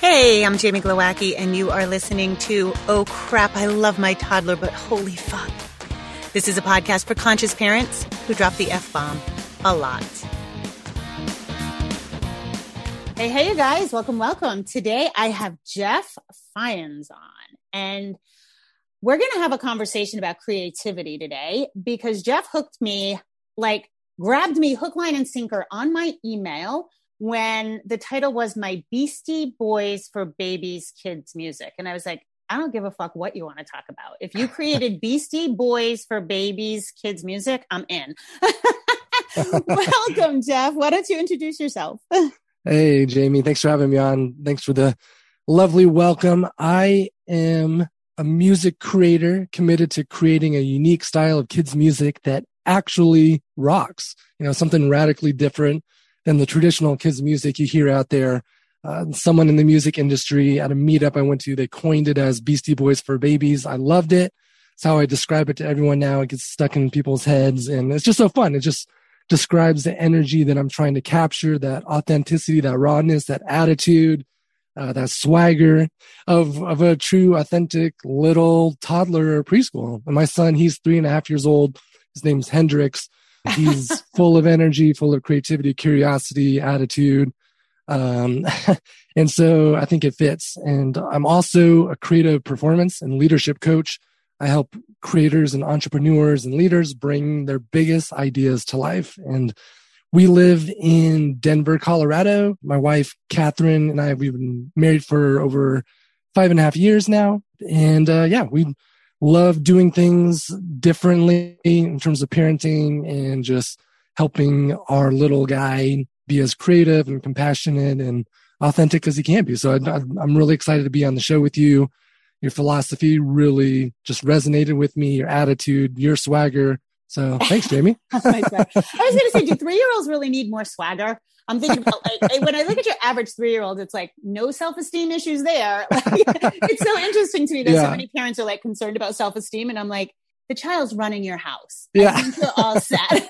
Hey, I'm Jamie Glowacki, and you are listening to Oh Crap, I Love My Toddler, but Holy Fuck. This is a podcast for conscious parents who drop the F bomb a lot. Hey, hey, you guys, welcome, welcome. Today I have Jeff Fyans on, and we're going to have a conversation about creativity today because Jeff hooked me, like, grabbed me hook, line, and sinker on my email when the title was My Beastie Boys for Babies Kids Music. And I was like, I don't give a fuck what you want to talk about. If you created Beastie Boys for Babies Kids Music, I'm in. Welcome, Jeff. Why don't you introduce yourself? Hey, Jamie. Thanks for having me on. Thanks for the lovely welcome. I am a music creator committed to creating a unique style of kids music that actually rocks, you know, something radically different than the traditional kids music you hear out there. Uh, someone in the music industry at a meetup I went to, they coined it as Beastie Boys for Babies. I loved it. It's how I describe it to everyone now. It gets stuck in people's heads and it's just so fun. It just describes the energy that I'm trying to capture, that authenticity, that rawness, that attitude, uh, that swagger of, of a true, authentic little toddler preschool. And my son, he's three and a half years old. His name's Hendrix He's full of energy, full of creativity, curiosity, attitude. Um, and so I think it fits. And I'm also a creative performance and leadership coach. I help creators and entrepreneurs and leaders bring their biggest ideas to life. And we live in Denver, Colorado. My wife, Catherine, and I, we've been married for over five and a half years now. And uh, yeah, we love doing things differently in terms of parenting and just helping our little guy be as creative and compassionate and authentic as he can be. So I, am really excited to be on the show with you. Your philosophy really just resonated with me, your attitude, your swagger. So thanks, Jamie. I was going to say, do three year olds really need more swagger? I'm thinking about like when I look at your average three year old, it's like no self esteem issues there. Like, it's so interesting to me that yeah. so many parents are like concerned about self esteem, and I'm like, the child's running your house. Yeah, all set.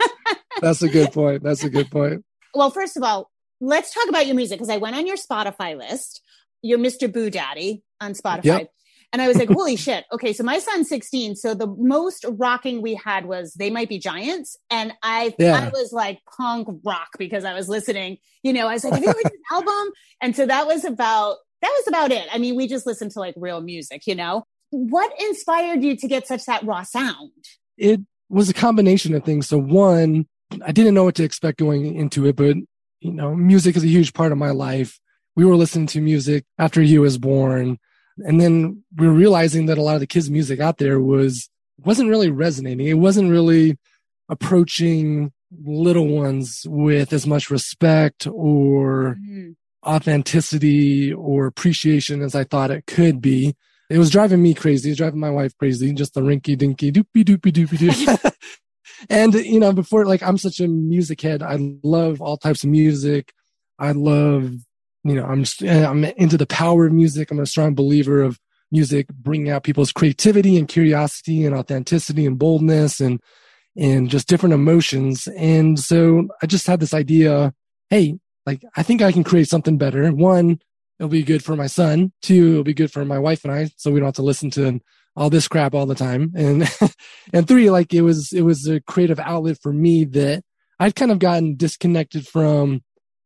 That's a good point. That's a good point. Well, first of all, let's talk about your music because I went on your Spotify list. You're Mr. Boo Daddy on Spotify. Yep. And I was like, holy shit. Okay. So my son's 16. So the most rocking we had was They Might Be Giants. And I, yeah. I was like punk rock because I was listening, you know, I was like, have you heard this album? And so that was about, that was about it. I mean, we just listened to like real music, you know? What inspired you to get such that raw sound? It was a combination of things. So one, I didn't know what to expect going into it, but you know, music is a huge part of my life. We were listening to music after he was born and then we are realizing that a lot of the kids' music out there was wasn't really resonating. It wasn't really approaching little ones with as much respect or mm-hmm. authenticity or appreciation as I thought it could be. It was driving me crazy. It was driving my wife crazy. Just the rinky dinky doopy doopy doopy doop. and you know, before like I'm such a music head. I love all types of music. I love you know, I'm I'm into the power of music. I'm a strong believer of music bringing out people's creativity and curiosity and authenticity and boldness and and just different emotions. And so I just had this idea, hey, like I think I can create something better. One, it'll be good for my son. Two, it'll be good for my wife and I, so we don't have to listen to all this crap all the time. And and three, like it was it was a creative outlet for me that I'd kind of gotten disconnected from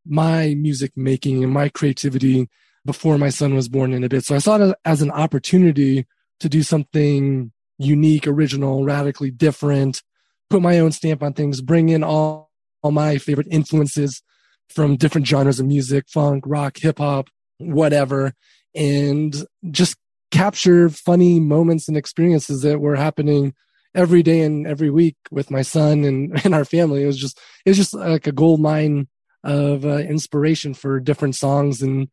my music making and my creativity before my son was born in a bit. So I saw it as an opportunity to do something unique, original, radically different, put my own stamp on things, bring in all, all my favorite influences from different genres of music, funk, rock, hip hop, whatever, and just capture funny moments and experiences that were happening every day and every week with my son and, and our family. It was just, it was just like a gold mine of uh, inspiration for different songs and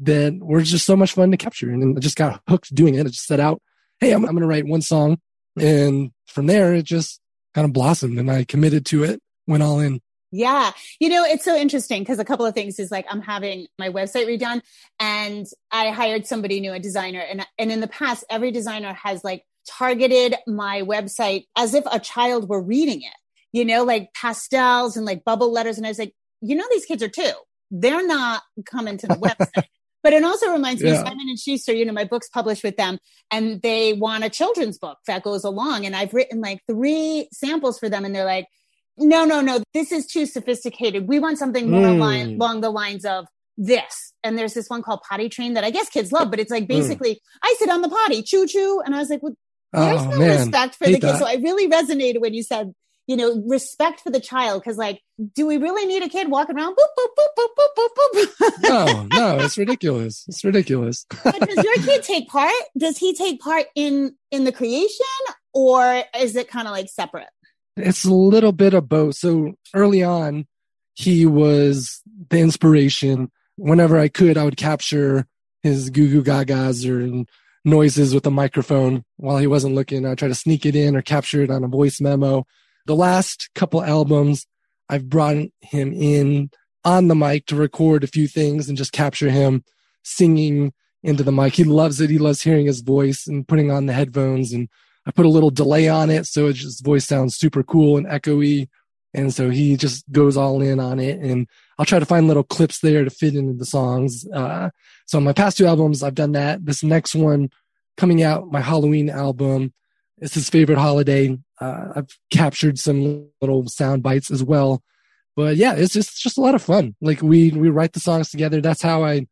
that were just so much fun to capture. And I just got hooked doing it. I just set out, hey, I'm, I'm going to write one song. And from there, it just kind of blossomed and I committed to it, went all in. Yeah. You know, it's so interesting because a couple of things is like I'm having my website redone and I hired somebody new, a designer. And, and in the past, every designer has like targeted my website as if a child were reading it, you know, like pastels and like bubble letters. And I was like, you know, these kids are two. They're not coming to the website. But it also reminds me Yeah. of Simon and Schuster, you know, my book's published with them and they want a children's book that goes along. And I've written like three samples for them and they're like, no, no, no, this is too sophisticated. We want something more Mm. line, along the lines of this. And there's this one called Potty Train that I guess kids love, but it's like basically, I sit on the potty, choo choo. And I was like, well, there's oh no man. respect for the kids. that. So I really resonated when you said, you know, respect for the child. Cause like, do we really need a kid walking around? Boop, boop, boop, boop, boop, boop, boop. no, no, it's ridiculous. It's ridiculous. Does your kid take part? Does he take part in in the creation, or is it kind of like separate? It's a little bit of both. So early on, he was the inspiration. Whenever I could, I would capture his goo goo gagas or noises with a microphone while he wasn't looking. I'd try to sneak it in or capture it on a voice memo. The last couple albums, I've brought him in on the mic to record a few things and just capture him singing into the mic. He loves it. He loves hearing his voice and putting on the headphones. And I put a little delay on it so his voice sounds super cool and echoey. And so he just goes all in on it. And I'll try to find little clips there to fit into the songs. Uh, so my past two albums, I've done that. This next one coming out, my Halloween album, it's his favorite holiday. Uh, I've captured some little sound bites as well. But yeah, it's just, it's just a lot of fun. Like we, we write the songs together. That's how I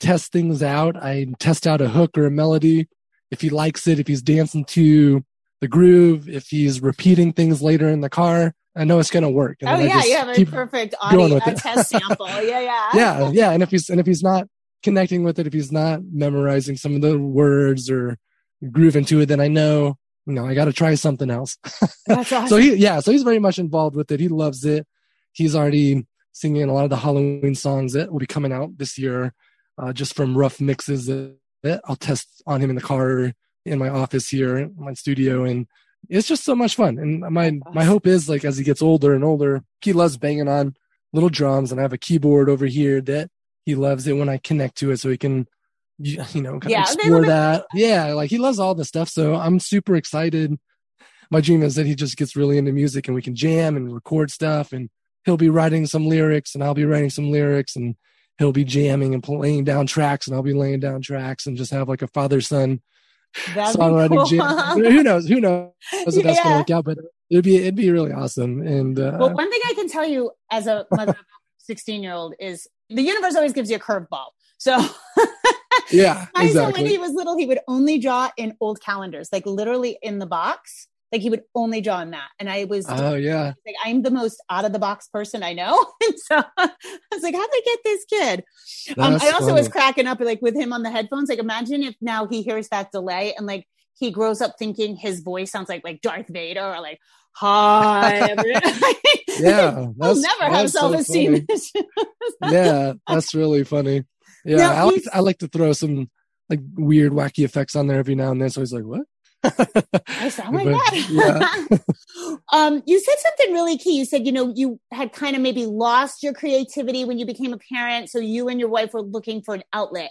test things out. I test out a hook or a melody. If he likes it, if he's dancing to the groove, if he's repeating things later in the car, I know it's going to work. And oh yeah, have a perfect audio test sample. Yeah, yeah, yeah, yeah. And if he's and if he's not connecting with it, if he's not memorizing some of the words or grooving to it, then I know you know I got to try something else. Awesome. so he yeah, so he's very much involved with it. He loves it. He's already singing a lot of the Halloween songs that will be coming out this year, uh, just from rough mixes that I'll test on him in the car in my office here, in my studio, and it's just so much fun. And my my hope is like as he gets older and older, he loves banging on little drums, and I have a keyboard over here that he loves it when I connect to it, so he can you know kind Yeah, of explore that. Yeah, like he loves all this stuff. So I'm super excited. My dream is that he just gets really into music and we can jam and record stuff and he'll be writing some lyrics and I'll be writing some lyrics and he'll be jamming and playing down tracks and I'll be laying down tracks and just have like a father son songwriting cool. jam. Who knows? Who knows if that's Yeah. gonna work out? But it'd be it'd be really awesome. And uh, Well, one thing I can tell you as a mother of a 16 year old is the universe always gives you a curveball. So yeah, son, when he was little, he would only draw in old calendars, like literally in the box. Like he would only draw in that. And I was Oh yeah, like, I'm the most out of the box person I know. And so I was like, how'd they get this kid? Um, I also was cracking up like with him on the headphones. Like imagine if now he hears that delay and like he grows up thinking his voice sounds like like Darth Vader or like hi. yeah. He'll never have self esteem. funny. yeah, that's really funny. Yeah, Now, I like I like to throw some like weird, wacky effects on there every now and then. So he's like, "What?" I sound like But, that. um, you said something really key. You said, you know, you had kind of maybe lost your creativity when you became a parent. So you and your wife were looking for an outlet.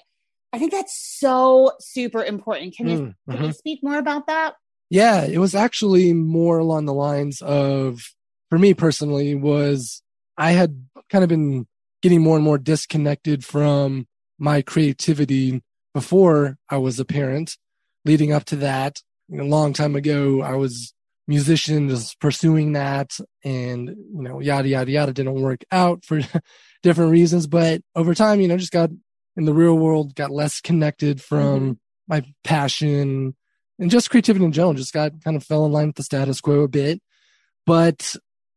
I think that's so super important. Can you, Mm, can mhm. you speak more about that? Yeah, it was actually more along the lines of, for me personally, was I had kind of been getting more and more disconnected from my creativity before I was a parent. Leading up to that, a long time ago, I was musician, just pursuing that, and you know, yada yada yada didn't work out for different reasons. But over time, you know, just got in the real world, got less connected from mm-hmm. my passion and just creativity in general just got kind of fell in line with the status quo a bit. But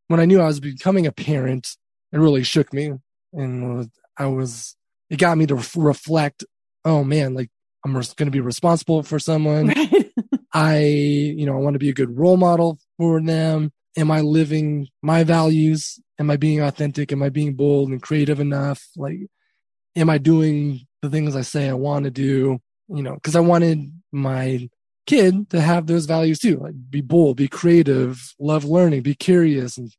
when I knew I was becoming a parent, it really shook me. And I was, it got me to ref- reflect, oh man, like I'm going to be responsible for someone. Right. I, you know, I want to be a good role model for them. Am I living my values? Am I being authentic? Am I being bold and creative enough? Like, am I doing the things I say I want to do? You know, because I wanted my kid to have those values too, like be bold, be creative, love learning, be curious, and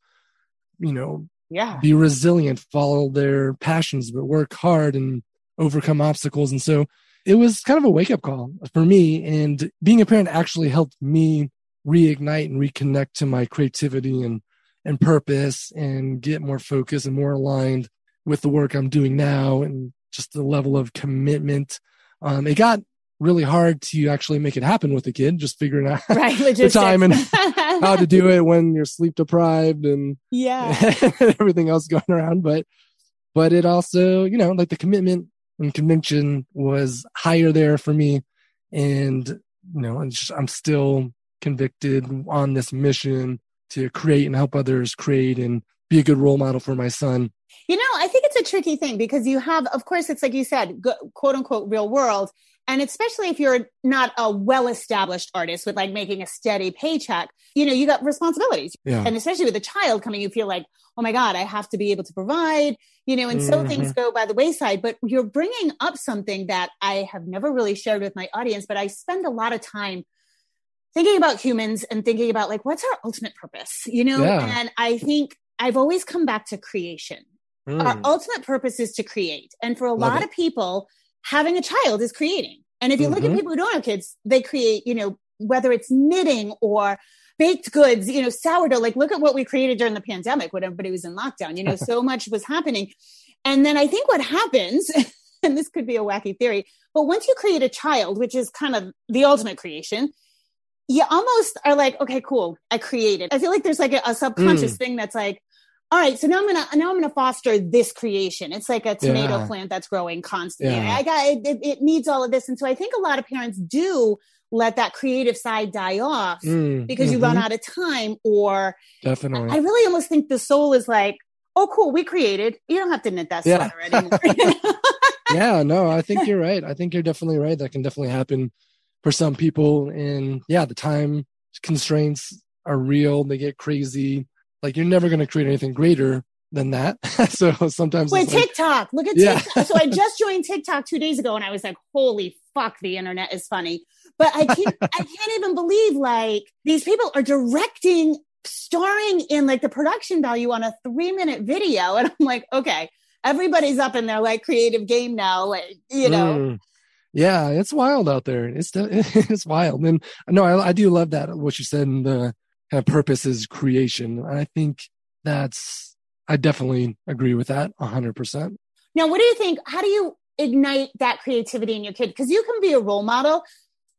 you know, yeah. be resilient, follow their passions, but work hard and overcome obstacles. And so it was kind of a wake up call for me. And being a parent actually helped me reignite and reconnect to my creativity and, and purpose and get more focused and more aligned with the work I'm doing now and just the level of commitment. Um, it got really hard to actually make it happen with the kid, just figuring out right, the time and how to do it when you're sleep deprived and yeah, everything else going around. But, but it also, you know, like the commitment and conviction was higher there for me. And, you know, I'm still convicted on this mission to create and help others create and be a good role model for my son. You know, I think it's a tricky thing because you have, of course, it's like you said, quote unquote, real world. And especially if you're not a well established artist with like making a steady paycheck, you know, you got responsibilities. Yeah. And especially with a child coming, you feel like, oh my God, I have to be able to provide, you know, and so mm-hmm. things go by the wayside. But you're bringing up something that I have never really shared with my audience, but I spend a lot of time thinking about humans and thinking about like, what's our ultimate purpose, you know? Yeah. And I think I've always come back to creation. Mm. Our ultimate purpose is to create. And for a Love lot it. of people, having a child is creating. And if you mm-hmm. look at mm-hmm. people who don't have kids, they create, you know, whether it's knitting or baked goods, you know, sourdough. Like, look at what we created during the pandemic when everybody was in lockdown. You know, so much was happening. And then I think what happens, and this could be a wacky theory, but once you create a child, which is kind of the ultimate creation, you almost are like, okay, cool, I created. I feel like there's like a, a subconscious mm. thing that's like, all right, so now I'm gonna now I'm gonna foster this creation. It's like a tomato yeah. plant that's growing constantly. Yeah. I got it, it, needs all of this, and so I think a lot of parents do let that creative side die off mm, because mm-hmm. you run mm-hmm. out of time, or definitely. I really almost think the soul is like, oh, cool, we created. You don't have to knit that sweater yeah. anymore. yeah, no, I think you're right. I think you're definitely right. That can definitely happen for some people, and yeah, the time constraints are real. They get crazy like you're never going to create anything greater than that. so sometimes wait, TikTok. Look at yeah. TikTok. so I just joined TikTok two days ago, and I was like, "Holy fuck, the internet is funny." But I can't, I can't even believe like these people are directing, starring in like the production value on a three minute video, and I'm like, okay, everybody's up in their like creative game now, like you know. Mm. Yeah, it's wild out there. It's it's wild, and no, I, I do love that what you said in the kind of purpose is creation. And I think that's, I definitely agree with that 100%. Now, what do you think? How do you ignite that creativity in your kid? Because you can be a role model,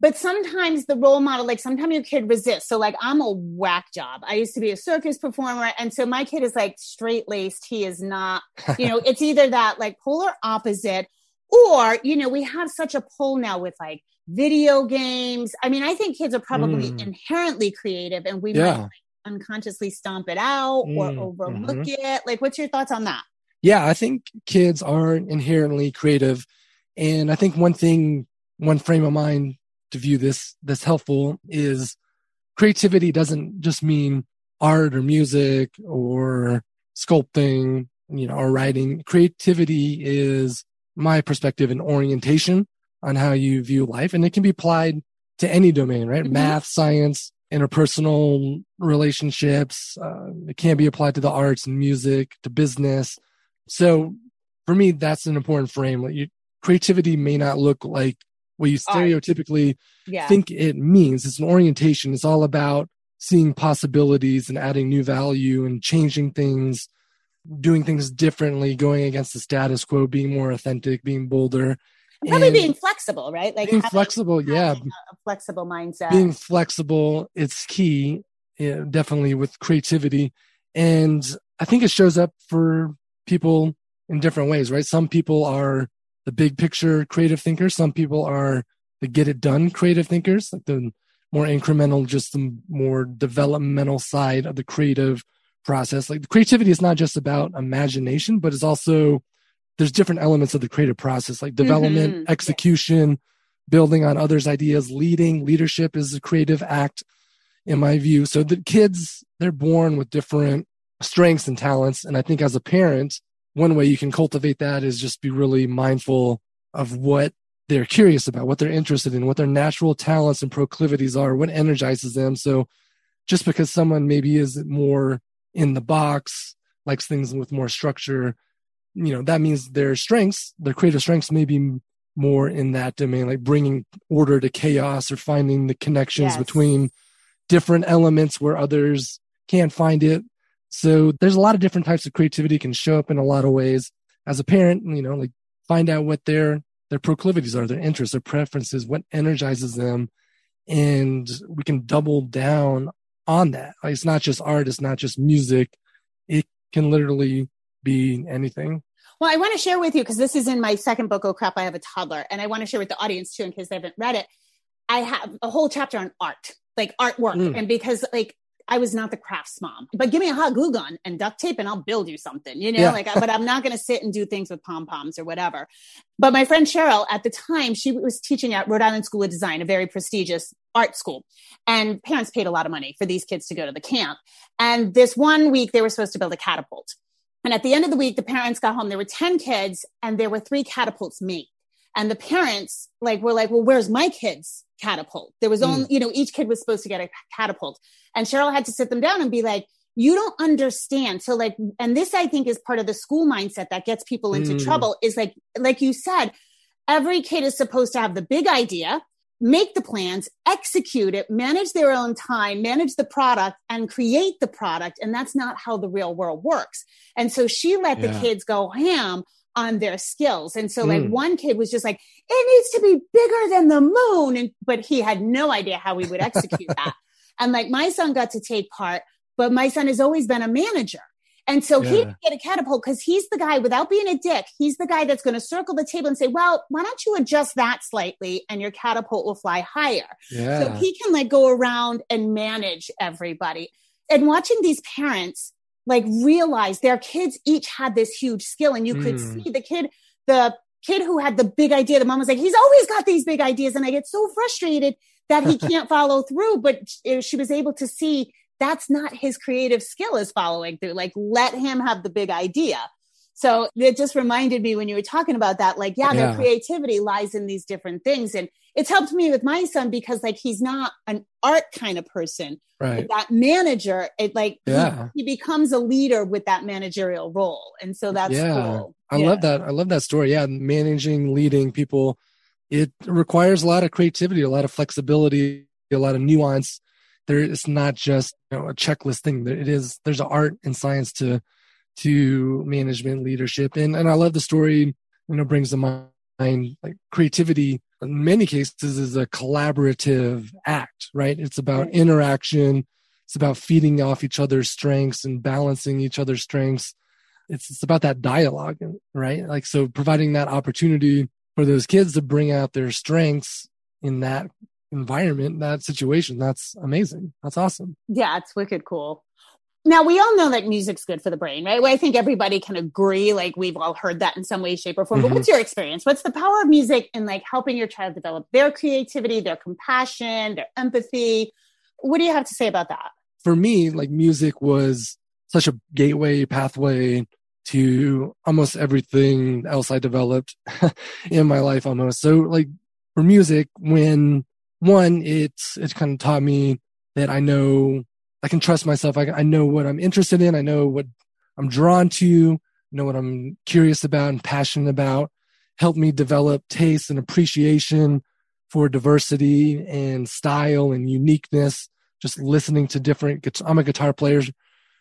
but sometimes the role model, like sometimes your kid resists. So, like, I'm a whack job. I used to be a circus performer. And so my kid is like straight laced. He is not, you know, it's either that like polar opposite, or, you know, we have such a pull now with like video games. I mean, I think kids are probably mm. inherently creative and we yeah. might like, unconsciously stomp it out mm. or overlook mm-hmm. it. Like, what's your thoughts on that? Yeah, I think kids are inherently creative. And I think one thing, one frame of mind to view this that's helpful is creativity doesn't just mean art or music or sculpting, you know, or writing. Creativity is my perspective and orientation on how you view life. And it can be applied to any domain, right? Mm-hmm. Math, science, interpersonal relationships. Uh, it can be applied to the arts and music, to business. So for me, that's an important frame. Like you, creativity may not look like what you stereotypically yeah. think it means. It's an orientation. It's all about seeing possibilities and adding new value and changing things, doing things differently, going against the status quo, being more authentic, being bolder probably and being flexible, right? Like being flexible, yeah. A flexible mindset. Being flexible, it's key, yeah, definitely with creativity. And I think it shows up for people in different ways, right? Some people are the big picture creative thinkers. Some people are the get it done creative thinkers, like the more incremental, just the more developmental side of the creative process. Like creativity is not just about imagination, but it's also there's different elements of the creative process like development mm-hmm. execution building on others ideas leading leadership is a creative act in my view so the kids they're born with different strengths and talents and i think as a parent one way you can cultivate that is just be really mindful of what they're curious about what they're interested in what their natural talents and proclivities are what energizes them so just because someone maybe is more in the box likes things with more structure you know that means their strengths their creative strengths may be more in that domain like bringing order to chaos or finding the connections yes. between different elements where others can't find it so there's a lot of different types of creativity can show up in a lot of ways as a parent you know like find out what their their proclivities are, their interests, their preferences, what energizes them, and we can double down on that. Like it's not just art, it's not just music. It can literally be anything. Well, I want to share with you because this is in my second book, Oh Crap, I Have a Toddler. And I want to share with the audience too, in case they haven't read it. I have a whole chapter on art, like artwork. Mm. And because like I was not the crafts mom, but give me a hot glue gun and duct tape and I'll build you something, you know, yeah. like, but I'm not going to sit and do things with pom poms or whatever. But my friend Cheryl at the time, she was teaching at Rhode Island School of Design, a very prestigious art school. And parents paid a lot of money for these kids to go to the camp. And this one week they were supposed to build a catapult. And at the end of the week, the parents got home. There were 10 kids and there were three catapults made. And the parents like were like, well, where's my kids catapult? There was only, mm. you know, each kid was supposed to get a catapult. And Cheryl had to sit them down and be like, you don't understand. So like, and this I think is part of the school mindset that gets people into mm. trouble is like, like you said, every kid is supposed to have the big idea, make the plans, execute it, manage their own time, manage the product and create the product. And that's not how the real world works. And so she let yeah. the kids go ham on their skills. And so mm. like one kid was just like, it needs to be bigger than the moon. And, but he had no idea how we would execute that. And like my son got to take part, but my son has always been a manager. And so yeah. he get a catapult because he's the guy without being a dick. He's the guy that's going to circle the table and say, well, why don't you adjust that slightly and your catapult will fly higher. Yeah. So he can like go around and manage everybody. And watching these parents like realize their kids each had this huge skill and you could mm. see the kid, the kid who had the big idea, the mom was like, he's always got these big ideas. And I get so frustrated that he can't follow through. But she was able to see that's not his creative skill is following through. Like, let him have the big idea. So it just reminded me when you were talking about that, like, yeah, yeah, their creativity lies in these different things. And it's helped me with my son because like he's not an art kind of person. Right. That manager, it like yeah. he, he, becomes a leader with that managerial role. And so that's yeah. cool. I yeah. love that. I love that story. Yeah. Managing, leading people, it requires a lot of creativity, a lot of flexibility, a lot of nuance there it's not just you know, a checklist thing. It is there's an art and science to to management leadership, and and I love the story. You know, brings to mind like creativity. In many cases, is a collaborative act, right? It's about interaction. It's about feeding off each other's strengths and balancing each other's strengths. It's it's about that dialogue, right? Like so, providing that opportunity for those kids to bring out their strengths in that environment, that situation. That's amazing. That's awesome. Yeah, it's wicked cool. Now we all know that music's good for the brain, right? Well, I think everybody can agree. Like we've all heard that in some way, shape, or form. Mm-hmm. But what's your experience? What's the power of music in like helping your child develop their creativity, their compassion, their empathy? What do you have to say about that? For me, like music was such a gateway pathway to almost everything else I developed in my life almost. So like for music, when one, it's it's kind of taught me that I know I can trust myself. I, I know what I'm interested in. I know what I'm drawn to. Know what I'm curious about and passionate about. Help me develop taste and appreciation for diversity and style and uniqueness. Just listening to different. I'm a guitar player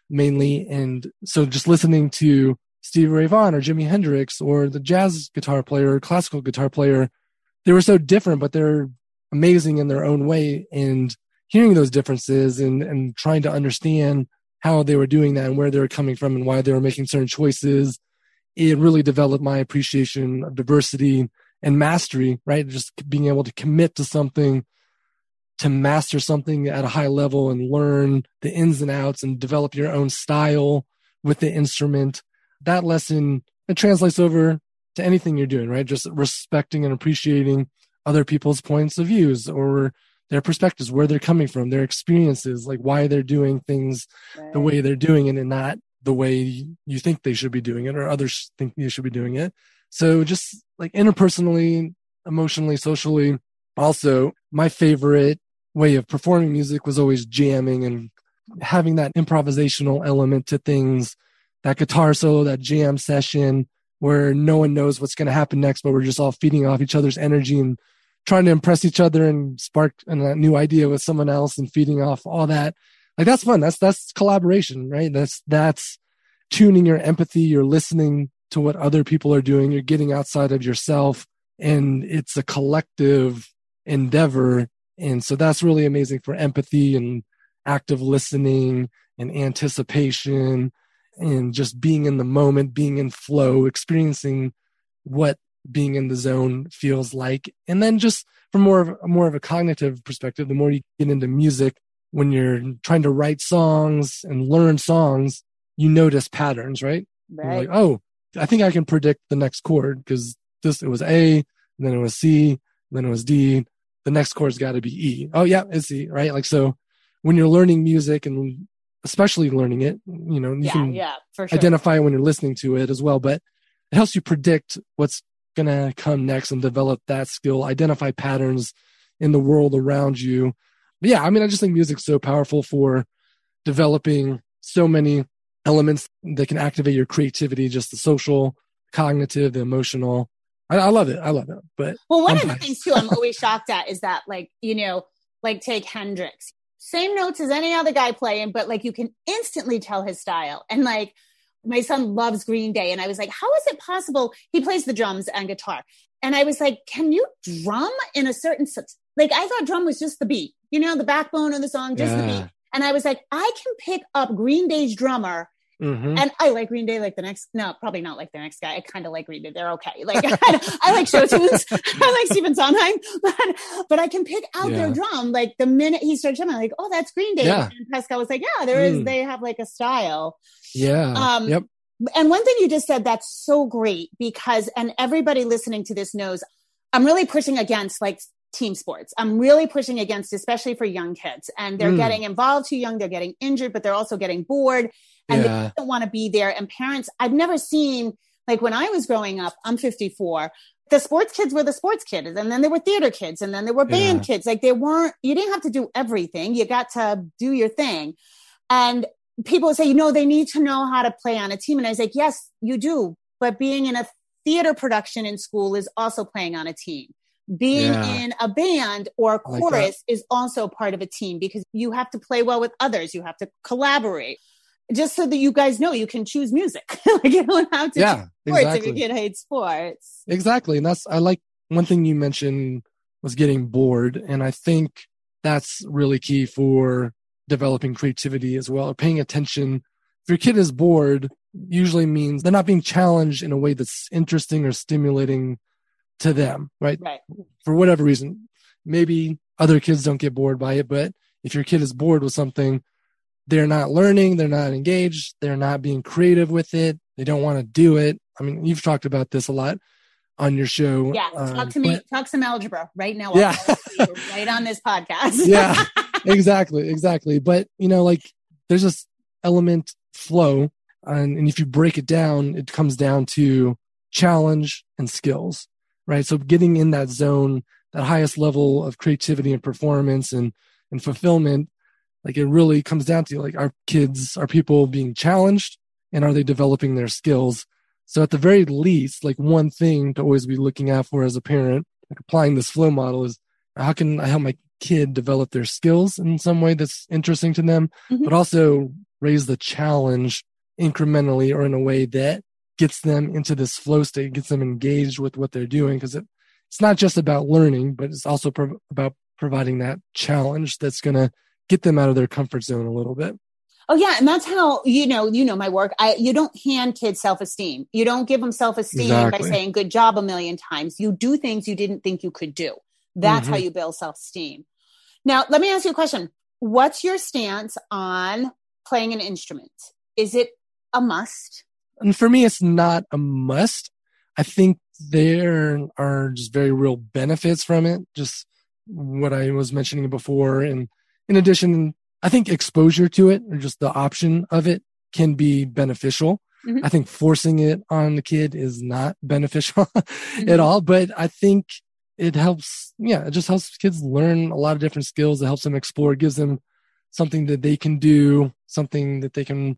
mainly, and so just listening to Steve Ray Vaughan or Jimi Hendrix or the jazz guitar player classical guitar player, they were so different, but they're amazing in their own way and hearing those differences and, and trying to understand how they were doing that and where they were coming from and why they were making certain choices it really developed my appreciation of diversity and mastery right? Just being able to commit to something to master something at a high level and learn the ins and outs and develop your own style with the instrument. That lesson it translates over to anything you're doing right? Just respecting and appreciating other people's points of views or their perspectives, where they're coming from, their experiences, like why they're doing things right. the way they're doing it and not the way you think they should be doing it or others think you should be doing it. So just like interpersonally, emotionally, socially, also my favorite way of performing music was always jamming and having that improvisational element to things, that guitar solo, that jam session where no one knows what's going to happen next, but we're just all feeding off each other's energy and trying to impress each other and spark a new idea with someone else and feeding off all that. Like that's fun. That's that's collaboration, right? That's that's tuning your empathy, You're listening to what other people are doing. You're getting outside of yourself and it's a collective endeavor. And so that's really amazing for empathy and active listening and anticipation and just being in the moment, being in flow, experiencing what being in the zone feels like. And then just from more of more of a cognitive perspective, the more you get into music, when you're trying to write songs and learn songs, you notice patterns, right? Right. Like, oh, I think I can predict the next chord because this it was A, then it was C, then it was D. The next chord's got to be E. Oh yeah, it's E, right? Like so, when you're learning music and especially learning it, you know, you yeah, can yeah, sure. identify when you're listening to it as well. But it helps you predict what's gonna come next and develop that skill, identify patterns in the world around you. But yeah, I mean, I just think music's so powerful for developing so many elements that can activate your creativity, just the social, cognitive, the emotional. I, I love it. I love it. But Well, one I'm of the things too I'm always shocked at is that like, you know, like take Hendrix. Same notes as any other guy playing, but like you can instantly tell his style. And like my son loves Green Day. And I was like, how is it possible? He plays the drums and guitar. And I was like, can you drum in a certain like I thought drum was just the beat, you know, the backbone of the song, just the beat. And I was like, I can pick up Green Day's drummer Mhm. and I like Green Day like the next, no, probably not like the next guy. I kind of like Green Day. They're okay. Like I, like show tunes. I like Stephen Sondheim, but, but I can pick out their drum. Like the minute he started drumming, I'm like, oh, that's Green Day. Yeah. And Pascal was like, yeah, there is, Mm. they have like a style. yeah. Um, yep. And one thing you just said that's so great because, and everybody listening to this knows, I'm really pushing against like team sports. I'm really pushing against, especially for young kids. And they're Mm. getting involved too young. They're getting injured, but they're also getting bored and Yeah. they don't want to be there. And parents, I've never seen, like when I was growing up, I'm 54. The sports kids were the sports kids, and then there were theater kids, and then there were band Yeah. kids. Like they weren't, you didn't have to do everything. You got to do your thing. And people say, you know, they need to know how to play on a team. And I was like, yes, you do. But being in a theater production in school is also playing on a team. Being Yeah. in a band or like chorus is also part of a team because you have to play well with others. You have to collaborate. Just so that you guys know you can choose music. like you don't have to Yeah. sports Exactly. if your kid hates sports. Exactly. And that's, I like one thing you mentioned was getting bored. And I think that's really key for developing creativity as well, or paying attention. If your kid is bored, usually means they're not being challenged in a way that's interesting or stimulating to them, right? Right. For whatever reason. Maybe other kids don't get bored by it, but if your kid is bored with something, they're not learning, they're not engaged, they're not being creative with it, they don't want to do it. I mean, you've talked about this a lot on your show. Yeah. um, Talk to me. but- Talk some algebra right now. Yeah. right on this podcast. yeah, exactly, exactly. But you know, like there's this element flow, and, and if you break it down, it comes down to challenge and skills, right? So getting in that zone, that highest level of creativity and performance and and fulfillment, like it really comes down to like our kids, are people being challenged, and are they developing their skills? So at the very least, like one thing to always be looking out for as a parent, like applying this flow model is how can I help my kid develop their skills in some way that's interesting to them, Mhm. but also raise the challenge incrementally or in a way that gets them into this flow state, gets them engaged with what they're doing. Cause it, it's not just about learning, but it's also pro- about providing that challenge that's going to get them out of their comfort zone a little bit. Oh yeah, and that's how you know you know my work. I you don't hand kids self esteem. You don't give them self esteem by saying good job a million times. You do things you didn't think you could do. That's how Mhm. you build self esteem. Now, let me ask you a question. What's your stance on playing an instrument? Is it a must? And for me, it's not a must. I think there are just very real benefits from it. Just what I was mentioning before. And in addition, I think exposure to it or just the option of it can be beneficial. Mhm. I think forcing it on the kid is not beneficial Mhm. at all, but I think it helps. Yeah, it just helps kids learn a lot of different skills. It helps them explore, it gives them something that they can do, something that they can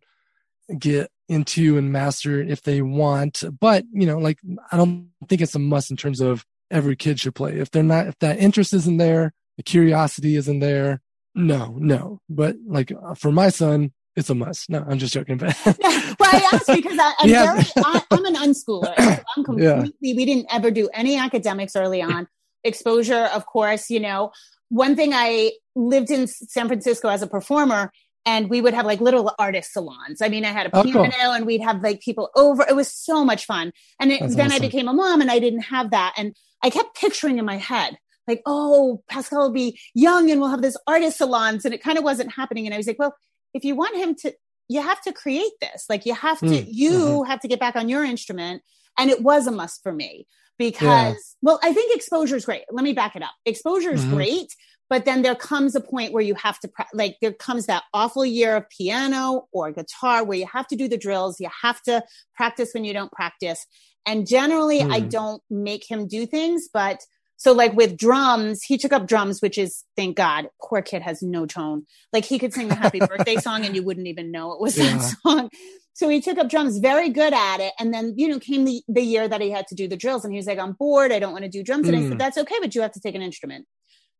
get into and master if they want. But, you know, like I don't think it's a must in terms of every kid should play. If they're not, if that interest isn't there, the curiosity isn't there, no, no. But like uh, for my son, it's a must. No, I'm just joking. But well, I asked because I, am yeah. very, I, am an unschooler. So I'm completely. Yeah. We didn't ever do any academics early on. Exposure, of course. You know, one thing I lived in San Francisco as a performer, and we would have like little artist salons. I mean, I had a piano, oh, cool. and we'd have like people over. It was so much fun. And it, then awesome. I became a mom, and I didn't have that, and I kept picturing in my head like, oh, Pascal will be young and we'll have this artist salons. And it kind of wasn't happening. And I was like, well, if you want him to, you have to create this. Like you have to, mm. you mm-hmm. have to get back on your instrument. And it was a must for me because, yeah. well, I think exposure is great. Let me back it up. Exposure is mm-hmm. great, but then there comes a point where you have to, like, there comes that awful year of piano or guitar where you have to do the drills. You have to practice when you don't practice. And generally, mm. I don't make him do things, but so like with drums, he took up drums, which is thank God. Poor kid has no tone. Like he could sing the happy birthday song and you wouldn't even know it was yeah. that song. So he took up drums, very good at it. And then, you know, came the, the year that he had to do the drills and he was like, I'm bored. I don't want to do drums. And mm. I said, mm. that's okay, but you have to take an instrument.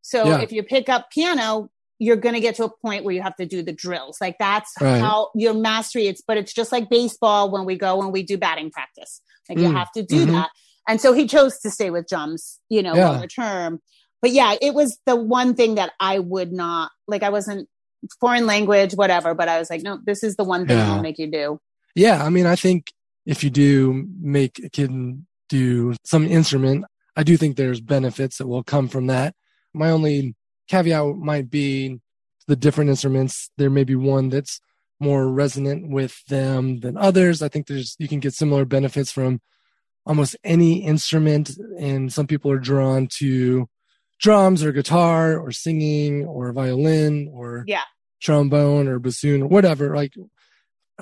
So yeah. if you pick up piano, you're going to get to a point where you have to do the drills. Like that's right. how your mastery it's, but it's just like baseball when we go and we do batting practice. Like mm. you have to do mm-hmm. that. And so he chose to stay with drums, you know, yeah. longer term. But yeah, it was the one thing that I would not like. I wasn't foreign language, whatever, but I was like, no, this is the one thing yeah. I'll make you do. Yeah. I mean, I think if you do make a kid do some instrument, I do think there's benefits that will come from that. My only caveat might be the different instruments. There may be one that's more resonant with them than others. I think there's, you can get similar benefits from almost any instrument and some people are drawn to drums or guitar or singing or violin or yeah trombone or bassoon or whatever like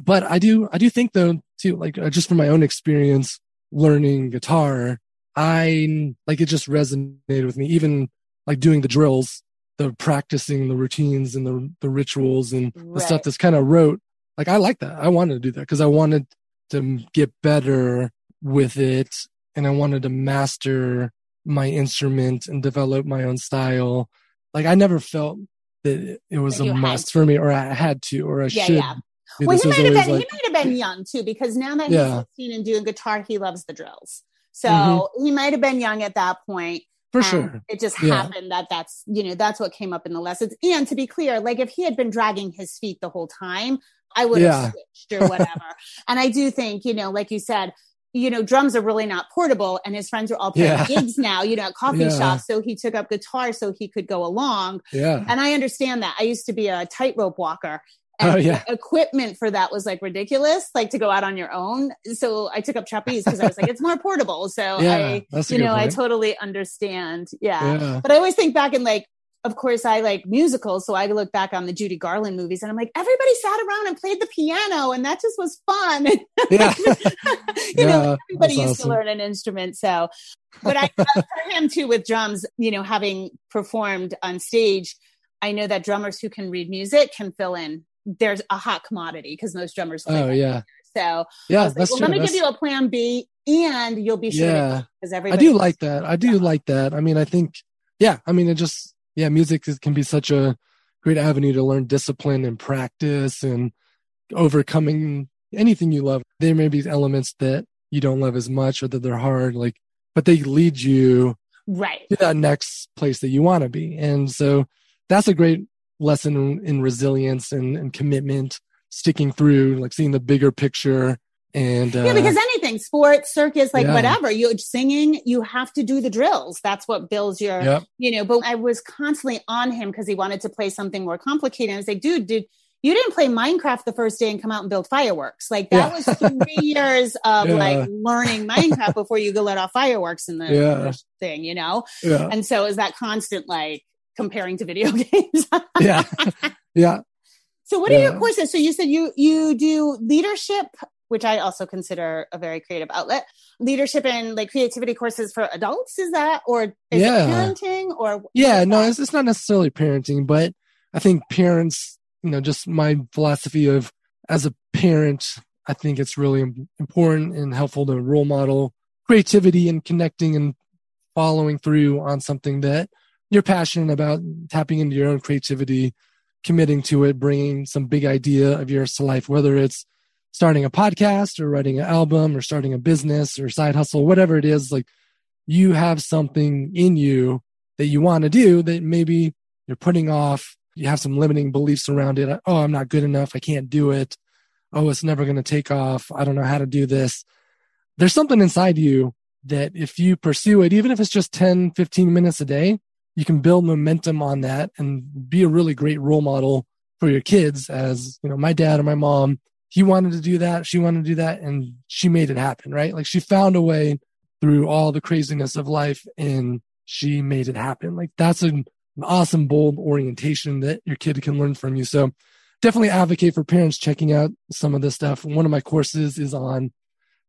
but i do i do think though too like uh, just from my own experience learning guitar i like it just resonated with me even like doing the drills the practicing the routines and the the rituals and right. the stuff that's kind of rote like i like that i wanted to do that because i wanted to get better with it and I wanted to master my instrument and develop my own style. Like I never felt that it was a must for me or I had to or I yeah, should. Yeah. Well, he might, have been, like, he might have been young too, because now that yeah. he's 16 and doing guitar, he loves the drills. So mm-hmm. he might have been young at that point. For sure. It just yeah. happened that that's, you know, that's what came up in the lessons. And to be clear, like if he had been dragging his feet the whole time, I would have yeah. switched or whatever. and I do think, you know, like you said, you know, drums are really not portable and his friends are all playing yeah. gigs now, you know, at coffee yeah. shops. So he took up guitar so he could go along. Yeah. And I understand that. I used to be a tightrope walker. And oh, yeah. equipment for that was like ridiculous, like to go out on your own. So I took up trapeze because I was like, it's more portable. So yeah, I, you know, point. I totally understand. Yeah. yeah. But I always think back in like of course, I like musicals. So I look back on the Judy Garland movies and I'm like, everybody sat around and played the piano and that just was fun. Yeah. you yeah, know, everybody used awesome. to learn an instrument. So, but I, for him too, with drums, you know, having performed on stage, I know that drummers who can read music can fill in. There's a hot commodity because most drummers. Oh, yeah. So yeah, like, well, true. let me that's... give you a plan B and you'll be sure. Yeah. Because everybody. I do like that. I do like that. I mean, I think, yeah, I mean, it just, yeah, music is, can be such a great avenue to learn discipline and practice and overcoming anything you love. There may be elements that you don't love as much or that they're hard, like, but they lead you right to that next place that you want to be. And so that's a great lesson in, resilience and, and commitment, sticking through, like seeing the bigger picture and uh, yeah, because anything, sports, circus, like yeah. whatever, you singing, you have to do the drills. That's what builds your, yep. you know. But I was constantly on him because he wanted to play something more complicated. I was like, dude, dude, you didn't play Minecraft the first day and come out and build fireworks. Like that yeah. was three years of yeah. like learning Minecraft before you go let off fireworks in the yeah. thing, you know? Yeah. And so is that constant like comparing to video games? yeah. Yeah. So what are your courses? So you said you you do leadership which I also consider a very creative outlet. Leadership and like creativity courses for adults, is that or is yeah. parenting or Yeah, no, it's, it's not necessarily parenting, but I think parents, you know, just my philosophy of as a parent, I think it's really important and helpful to role model creativity and connecting and following through on something that you're passionate about, tapping into your own creativity committing to it, bringing some big idea of yours to life, whether it's starting a podcast or writing an album or starting a business or side hustle, whatever it is, like you have something in you that you want to do that maybe you're putting off. You have some limiting beliefs around it. Oh, I'm not good enough. I can't do it. Oh, it's never going to take off. I don't know how to do this. There's something inside you that if you pursue it, even if it's just 10, 15 minutes a day, you can build momentum on that and be a really great role model for your kids as, you know, my dad or my mom, he wanted to do that. She wanted to do that and she made it happen, right? Like she found a way through all the craziness of life and she made it happen. Like that's an, an awesome, bold orientation that your kid can learn from you. So definitely advocate for parents checking out some of this stuff. One of my courses is on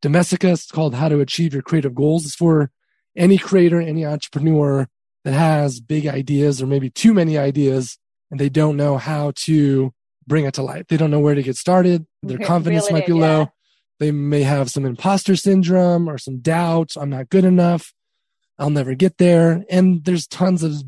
Domestika. It's called How to Achieve Your Creative Goals. It's for any creator, any entrepreneur that has big ideas or maybe too many ideas and they don't know how to bring it to life. They don't know where to get started. Their confidence might be low. Yeah. They may have some imposter syndrome or some doubts. I'm not good enough. I'll never get there. And there's tons of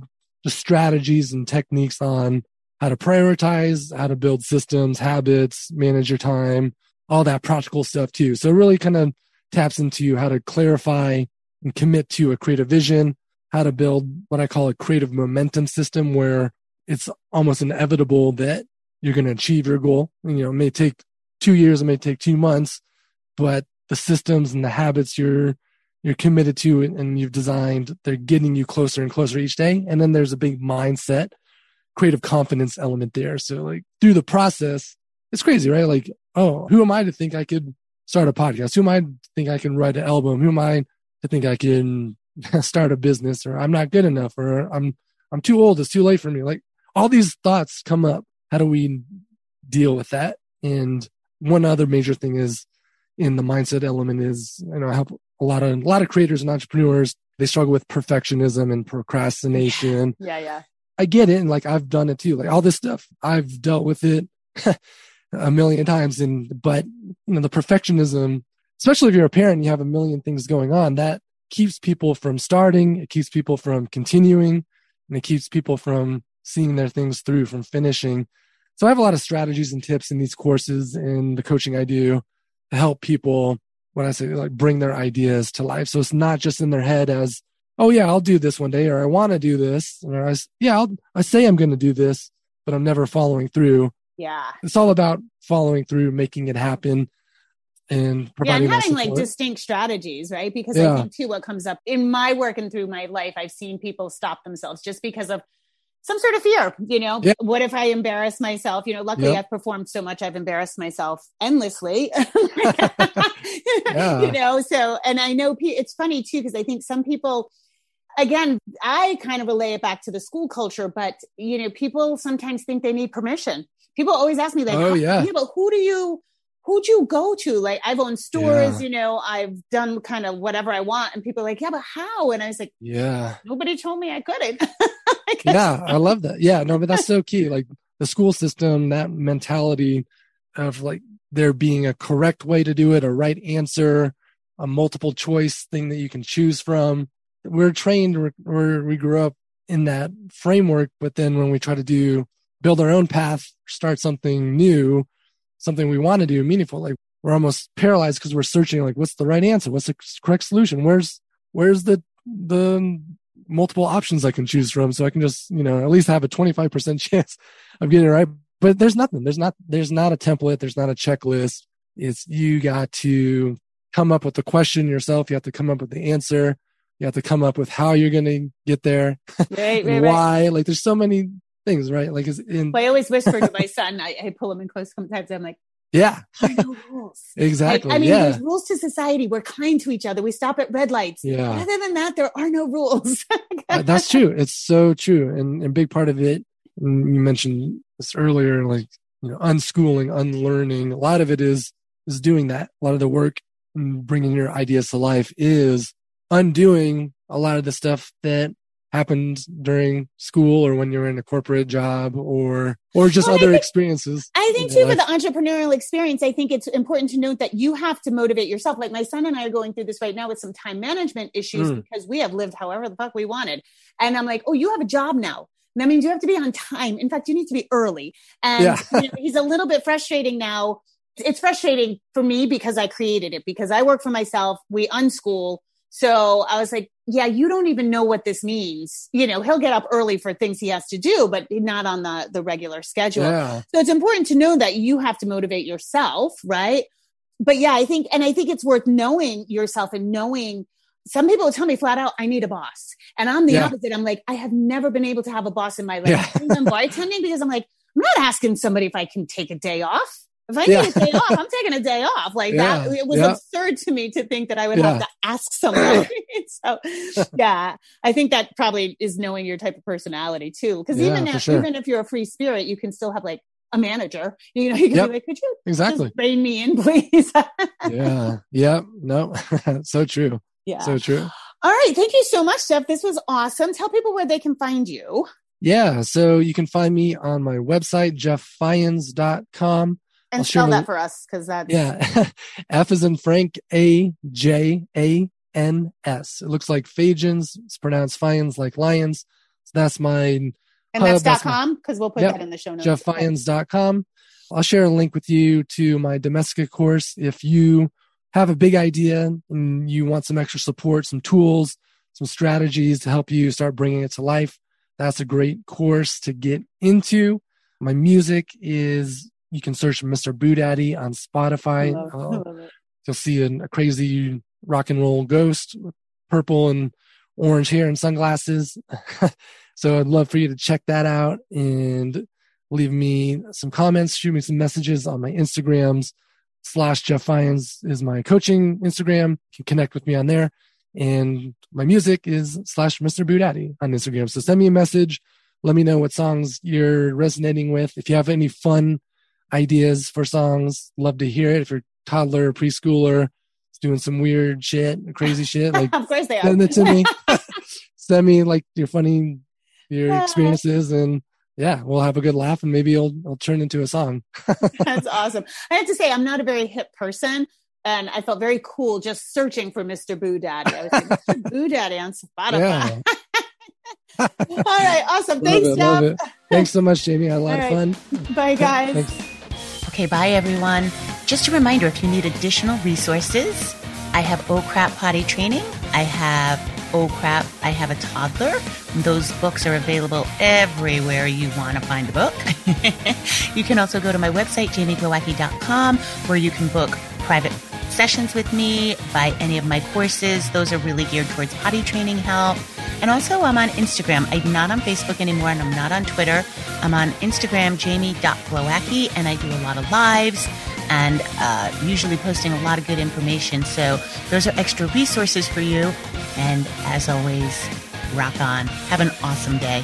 strategies and techniques on how to prioritize, how to build systems, habits, manage your time, all that practical stuff too. So it really kind of taps into how to clarify and commit to a creative vision, how to build what I call a creative momentum system where it's almost inevitable that you're going to achieve your goal. You know, it may take two years, it may take two months, but the systems and the habits you're you're committed to and you've designed, they're getting you closer and closer each day. And then there's a big mindset, creative confidence element there. So like through the process, it's crazy, right? Like, oh, who am I to think I could start a podcast? Who am I to think I can write an album? Who am I to think I can start a business or I'm not good enough or I'm I'm too old, it's too late for me. Like all these thoughts come up. How do we deal with that? And one other major thing is in the mindset element is, you know, I help a lot of a lot of creators and entrepreneurs, they struggle with perfectionism and procrastination. Yeah, yeah. I get it. And like I've done it too. Like all this stuff, I've dealt with it a million times. And, but, you know, the perfectionism, especially if you're a parent you have a million things going on, that keeps people from starting. It keeps people from continuing and it keeps people from seeing their things through, from finishing. So I have a lot of strategies and tips in these courses and the coaching I do to help people, when I say like bring their ideas to life. So it's not just in their head as, oh yeah, I'll do this one day, or I want to do this, or I, yeah, I'll, I say I'm going to do this, but I'm never following through. Yeah. It's all about following through, making it happen and providing yeah, and having like distinct strategies, right? Because yeah. I think too, what comes up in my work and through my life, I've seen people stop themselves just because of some sort of fear, you know, yep. what if I embarrass myself? You know, luckily. I've performed so much, I've embarrassed myself endlessly, yeah. you know, so, and I know it's funny too, because I think some people, again, I kind of relay it back to the school culture, but you know, people sometimes think they need permission people always ask me like, oh yeah, yeah but who do you who'd you go to? Like I've owned stores, yeah. you know, I've done kind of whatever I want. And people are like, yeah, but how? And I was like, yeah, nobody told me I couldn't. I yeah, I love that. Yeah, no, but that's so key. Like the school system, that mentality of like there being a correct way to do it, a right answer, a multiple choice thing that you can choose from. We're trained, we're, we grew up in that framework, but then when we try to do build our own path, start something new, something we want to do meaningful. Like we're almost paralyzed because we're searching like, what's the right answer? What's the correct solution? Where's, where's the, the multiple options I can choose from? So I can just, you know, at least have a 25% chance of getting it right. But there's nothing. There's not, there's not a template. There's not a checklist. It's you got to come up with the question yourself. You have to come up with the answer. You have to come up with how you're going to get there. Right, right, why. Right. Like there's so many things, right? Like, is in. Well, I always whisper to my son. I, I pull him in close sometimes. I'm like, yeah. no rules. exactly. I, I mean, yeah. there's rules to society. We're kind to each other. We stop at red lights. Yeah. Other than that, there are no rules. uh, that's true. It's so true. And a big part of it, you mentioned this earlier, like, you know, unschooling, unlearning. A lot of it is, is doing that. A lot of the work bringing your ideas to life is undoing a lot of the stuff that happened during school or when you're in a corporate job or or just well, other think, experiences i think too for the entrepreneurial experience i think it's important to note that you have to motivate yourself like my son and i are going through this right now with some time management issues mm. because we have lived however the fuck we wanted and i'm like oh you have a job now that means you have to be on time. In fact, you need to be early. And Yeah. you know, he's a little bit frustrating now. It's frustrating for me because I created it, because I work for myself. We unschool. So I was like, yeah, you don't even know what this means. You know, he'll get up early for things he has to do, but not on the, the regular schedule. Yeah. So it's important to know that you have to motivate yourself, right? But yeah, I think, and I think it's worth knowing yourself and knowing some people will tell me flat out, I need a boss. And I'm the Yeah. opposite. I'm like, I have never been able to have a boss in my life. Yeah. I'm bartending because I'm like, I'm not asking somebody if I can take a day off. If I Yeah. need a day off, I'm taking a day off. Like that, it was Yeah. absurd to me to think that I would have to ask somebody. so, yeah, I think that probably is knowing your type of personality too. Because Yeah, even if, sure. even if you're a free spirit, you can still have like a manager. You know, you can Yep. be like, could you Exactly. rein me in, please? yeah. Yeah. No. so true. yeah. So true. All right. Thank you so much, Jeff. This was awesome. Tell people where they can find you. Yeah. So you can find me on my website, jefffajans.com. And I'll spell that for us because that's Yeah. F is in Frank, A, J, A, N, S. It looks like Fajans. It's pronounced Fians like lions. So that's my and that's uh, dot that's com because we'll put Yep. that in the show notes. jefffajans.com. I'll share a link with you to my Domestika course. If you have a big idea and you want some extra support, some tools, some strategies to help you start bringing it to life, that's a great course to get into. My music is, you can search Mr. Boodaddy on I Spotify. Uh, you'll see an, a crazy rock and roll ghost with purple and orange hair and sunglasses. so I'd love for you to check that out and leave me some comments, shoot me some messages on my Instagrams. Slash Jeff Fajans is my coaching Instagram. You can connect with me on there. And my music is slash Mr. Boodaddy on Instagram. So send me a message. Let me know what songs you're resonating with. If you have any fun ideas for songs, love to hear it. If you're a toddler or preschooler, doing some weird shit, crazy shit, like of course they are. send it to me. send me like your funny your ah. experiences and yeah, we'll have a good laugh and maybe it'll it'll turn into a song. That's awesome. I have to say, I'm not a very hip person. And I felt very cool just searching for Mr. Boo Daddy. I was like, Mr. Boo Daddy on Spotify. Yeah. All right. Awesome. Thanks, it, love Jeff. it. Thanks so much, Jamie. I had a lot All of fun. Bye, guys. Thanks. Okay, bye everyone. Just a reminder if you need additional resources, I have Oh Crap Potty Training. I have Oh Crap, I Have a Toddler. Those books are available everywhere you want to find a book. you can also go to my website, jamieglowacki.com, where you can book private sessions with me, buy any of my courses. Those are really geared towards potty training help. And also, I'm on Instagram. I'm not on Facebook anymore and I'm not on Twitter. I'm on Instagram, jamie.glowacki, and I do a lot of lives and uh, usually posting a lot of good information. So, those are extra resources for you. And as always, rock on. Have an awesome day.